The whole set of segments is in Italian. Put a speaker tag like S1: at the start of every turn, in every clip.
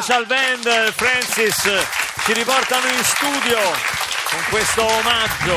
S1: Social band Francis ci riportano in studio con questo omaggio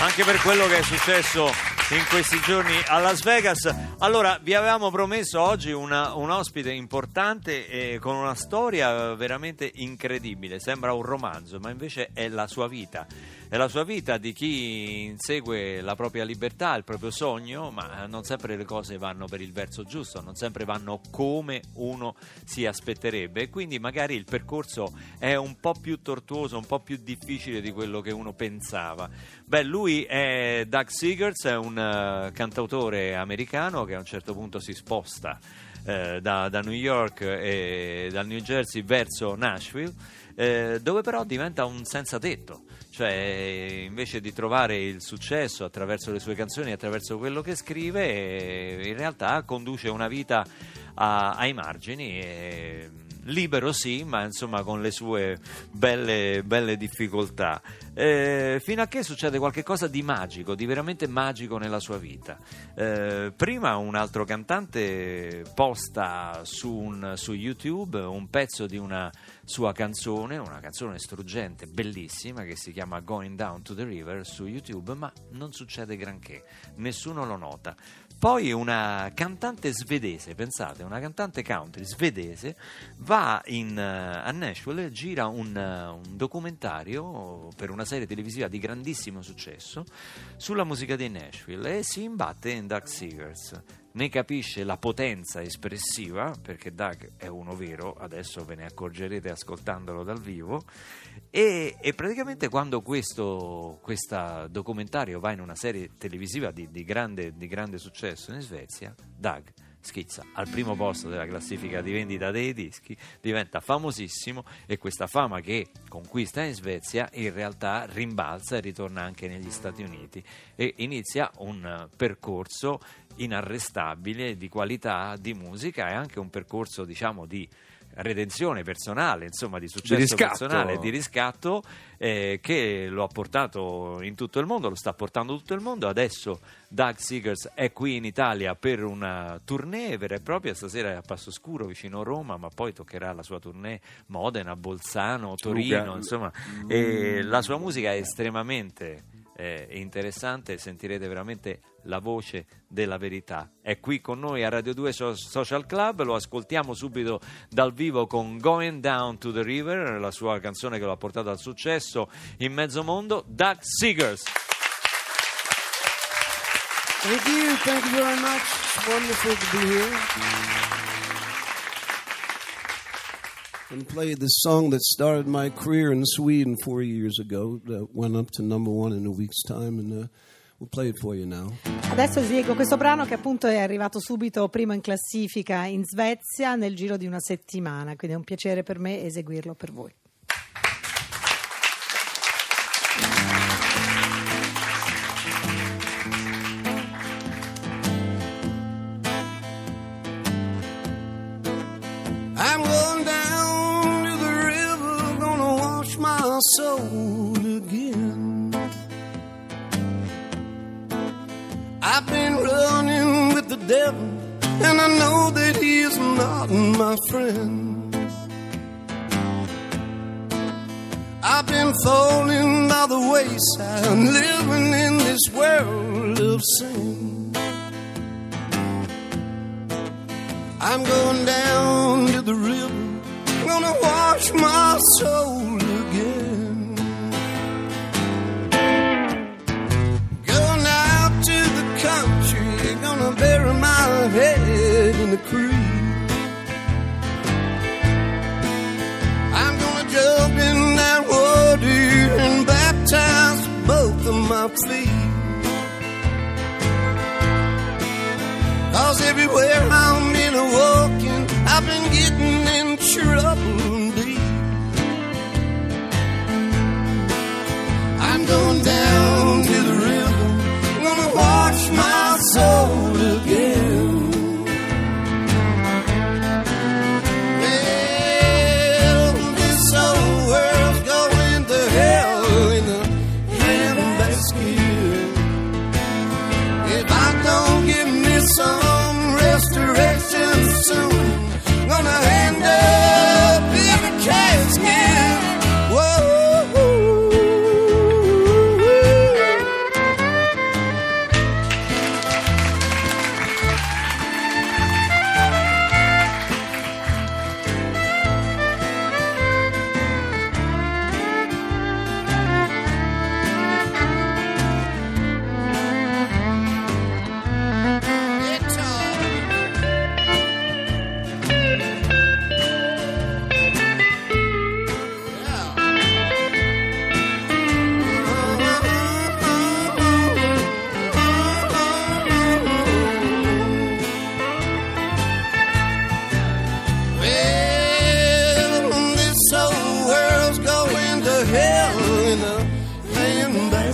S1: anche per quello che è successo in questi giorni a Las Vegas. Allora, vi avevamo promesso oggi una- un ospite importante e con una storia veramente incredibile. Sembra un romanzo, ma invece è la sua vita. La sua vita di chi insegue la propria libertà, il proprio sogno, ma non sempre le cose vanno per il verso giusto, non sempre vanno come uno si aspetterebbe quindi magari il percorso è un po' più tortuoso, un po' più difficile di quello che uno pensava. Beh, lui è Doug Seegers, è un eh, cantautore americano che a un certo punto si sposta eh, da, da New York e dal New Jersey verso Nashville, eh, dove però diventa un senza tetto. Cioè, invece di trovare il successo attraverso le sue canzoni, attraverso quello che scrive, eh, in realtà conduce una vita a- ai margini. e- libero sì, ma insomma con le sue belle, belle difficoltà. Eh, fino a che succede qualcosa di magico, di veramente magico nella sua vita. Eh, prima un altro cantante posta su, un- su YouTube un pezzo di una sua canzone, una canzone struggente, bellissima, che si chiama Going Down to the River su YouTube, ma non succede granché, nessuno lo nota. Poi una cantante svedese, pensate, una cantante country svedese va in, eh, a Nashville gira un, eh, un documentario per una serie televisiva di grandissimo successo sulla musica di Nashville e si imbatte in Doug Seegers. Ne capisce la potenza espressiva, perché Doug è uno vero, adesso ve ne accorgerete ascoltandolo dal vivo, e, e praticamente quando questo documentario va in una serie televisiva di, di grande, di grande successo in Svezia, Doug schizza al primo posto della classifica di vendita dei dischi, diventa famosissimo e questa fama che conquista in Svezia in realtà rimbalza e ritorna anche negli Stati Uniti. E inizia un eh, percorso inarrestabile di qualità di musica e anche un percorso diciamo di redenzione personale, insomma di successo
S2: riscatto.
S1: personale, di riscatto eh, che lo ha portato in tutto il mondo, lo sta portando tutto il mondo. Adesso Doug Seegers è qui in Italia per una tournée vera e propria, stasera è a Passo Scuro vicino a Roma, ma poi toccherà la sua tournée Modena, Bolzano, Torino,
S2: Luca,
S1: insomma, e la sua musica è estremamente eh, interessante, sentirete veramente la voce della verità. È qui con noi a Radio 2 So- Social Club, lo ascoltiamo subito dal vivo con Going Down to the River, la sua canzone che lo ha portato al successo in mezzo mondo, Doug Seegers.
S3: Thank you. Thank you very much. It's wonderful to be here. And play the song that started my career in Sweden four years ago. That went up to number one in a week's time, and uh, we'll play it for you now.
S4: Adesso leggo questo brano che appunto è arrivato subito primo in classifica in Svezia nel giro di una settimana, quindi è un piacere per me eseguirlo per voi.
S3: I've been running with the devil, and I know that he is not my friend. I've been falling by the wayside, living in this world of sin. I'm going down to the river, gonna wash my my feet. Cause everywhere I'm been a walking, I've been getting in trouble deep. I'm going down. asking.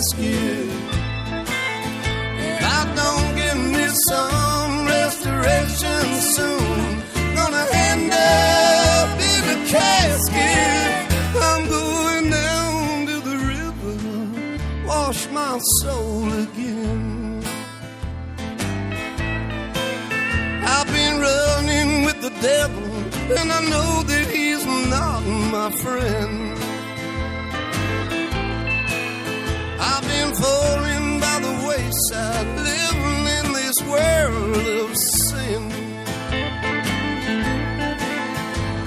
S3: Casket. If I don't get me some restoration soon, gonna end up in a casket. I'm going down to the river, wash my soul again. I've been running with the devil, and I know that he's not my friend. Been falling by the wayside, living in this world of sin.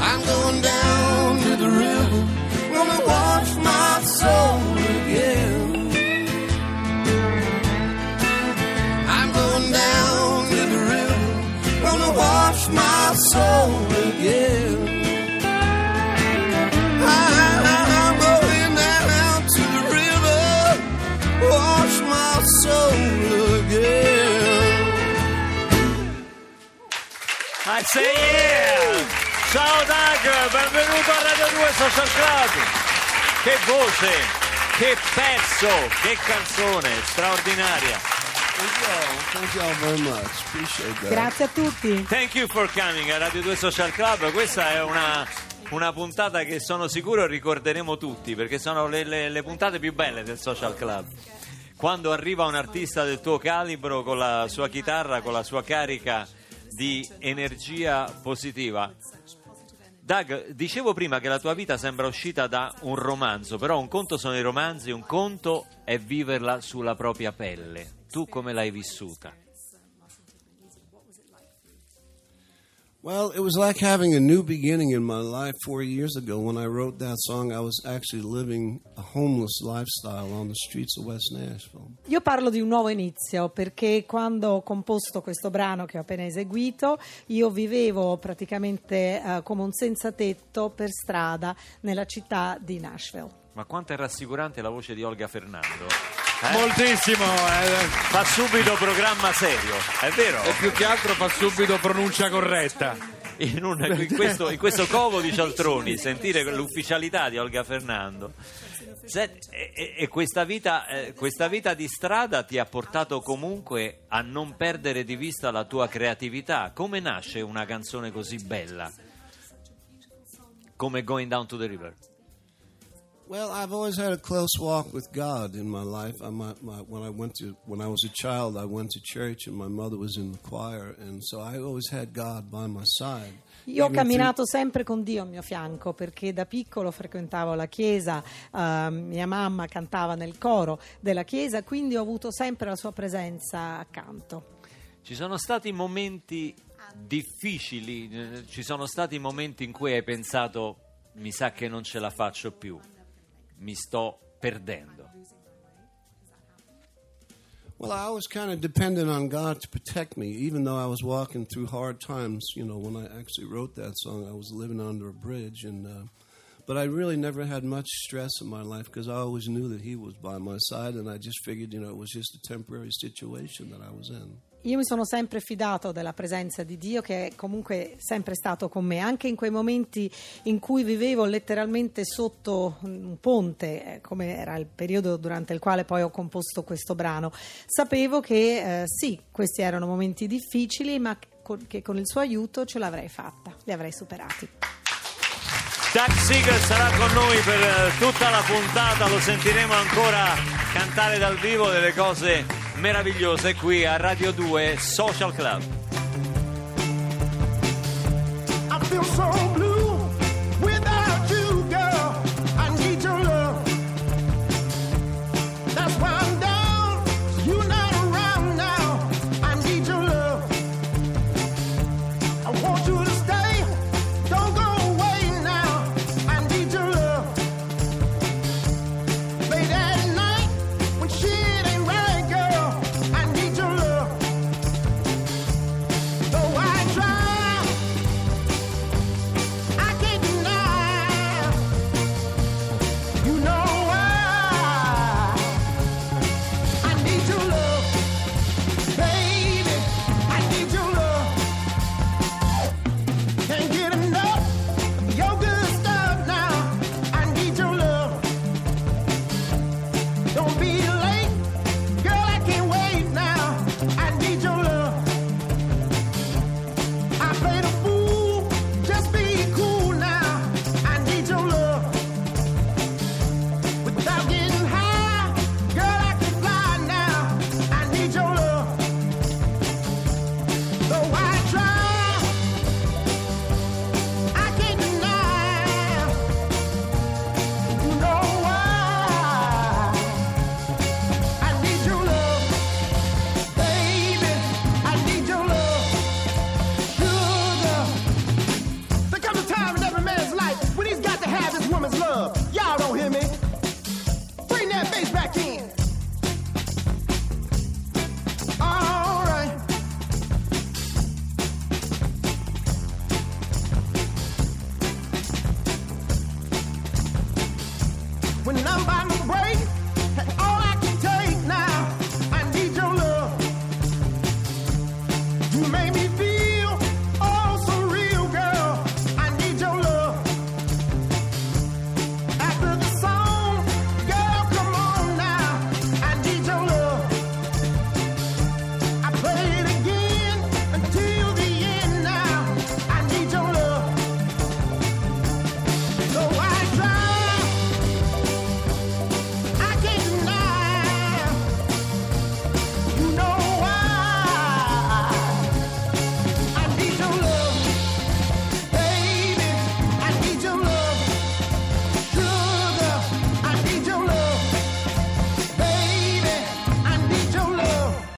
S3: I'm going down to the river, gonna wash my soul again. I'm going down to the river, gonna wash my soul again.
S1: Say yeah! Ciao Doug, benvenuto a Radio 2 Social Club! Che voce, che pezzo, che canzone straordinaria!
S3: Thank. Thank y'all very much. Appreciate that.
S4: Grazie a tutti.
S1: Thank you for coming a Radio 2 Social Club. Questa è una, una puntata che sono sicuro ricorderemo tutti perché sono le, le- le puntate più belle del Social Club. Quando arriva un artista del tuo calibro con la sua chitarra, con la sua carica di energia positiva. Doug, dicevo prima che la tua vita sembra uscita da un romanzo, però un conto sono i romanzi, un conto è viverla sulla propria pelle. Tu come l'hai vissuta?
S3: Well, it was like having a new beginning in my life four years ago when I wrote that song. I was actually living a homeless lifestyle on the streets of West Nashville.
S4: Io parlo di un nuovo inizio perché quando ho composto questo brano che ho appena eseguito, io vivevo praticamente eh, come un senza tetto per strada nella città di Nashville.
S1: Ma quanto è rassicurante la voce di Olga Fernando. Eh?
S2: Moltissimo, eh.
S1: Fa subito programma serio, è vero?
S2: e più che altro fa subito pronuncia corretta.
S1: In, un- in questo, in questo covo di cialtroni, sentire l'ufficialità di Olga Fernando. Se- e, e- e questa, vita, eh, questa vita di strada ti ha portato comunque a non perdere di vista la tua creatività. Come nasce una canzone così bella? Come Going Down to the River.
S3: Well, I've always had a close walk with God in my life. I, my, my, when I went to when I was a child, I went to church, and my mother was in the choir, and so I always had God by my side.
S4: Io ho camminato sempre con Dio al mio fianco perché da piccolo frequentavo la chiesa, eh, mia mamma cantava nel coro della chiesa, quindi ho avuto sempre la sua presenza accanto.
S1: Ci sono stati momenti difficili, eh, ci sono stati momenti in cui hai pensato mi sa che non ce la faccio più, mi sto perdendo.
S3: Well, I was kind of dependent on God to protect me, even though I was walking through hard times. You know, when I actually wrote that song, I was living under a bridge, and uh, but I really never had much stress in my life because I always knew that He was by my side, and I just figured, you know, it was just a temporary situation that I was in.
S4: Io mi sono sempre fidato della presenza di Dio che è comunque sempre stato con me, anche in quei momenti in cui vivevo letteralmente sotto un ponte, eh, come era il periodo durante il quale poi ho composto questo brano. Sapevo che eh, sì, questi erano momenti difficili, ma che con- il suo aiuto ce l'avrei fatta, li avrei superati.
S1: Doug Seeger sarà con noi per eh, tutta la puntata, lo sentiremo ancora cantare dal vivo delle cose meravigliose qui a Radio 2 Social Club.
S5: I feel so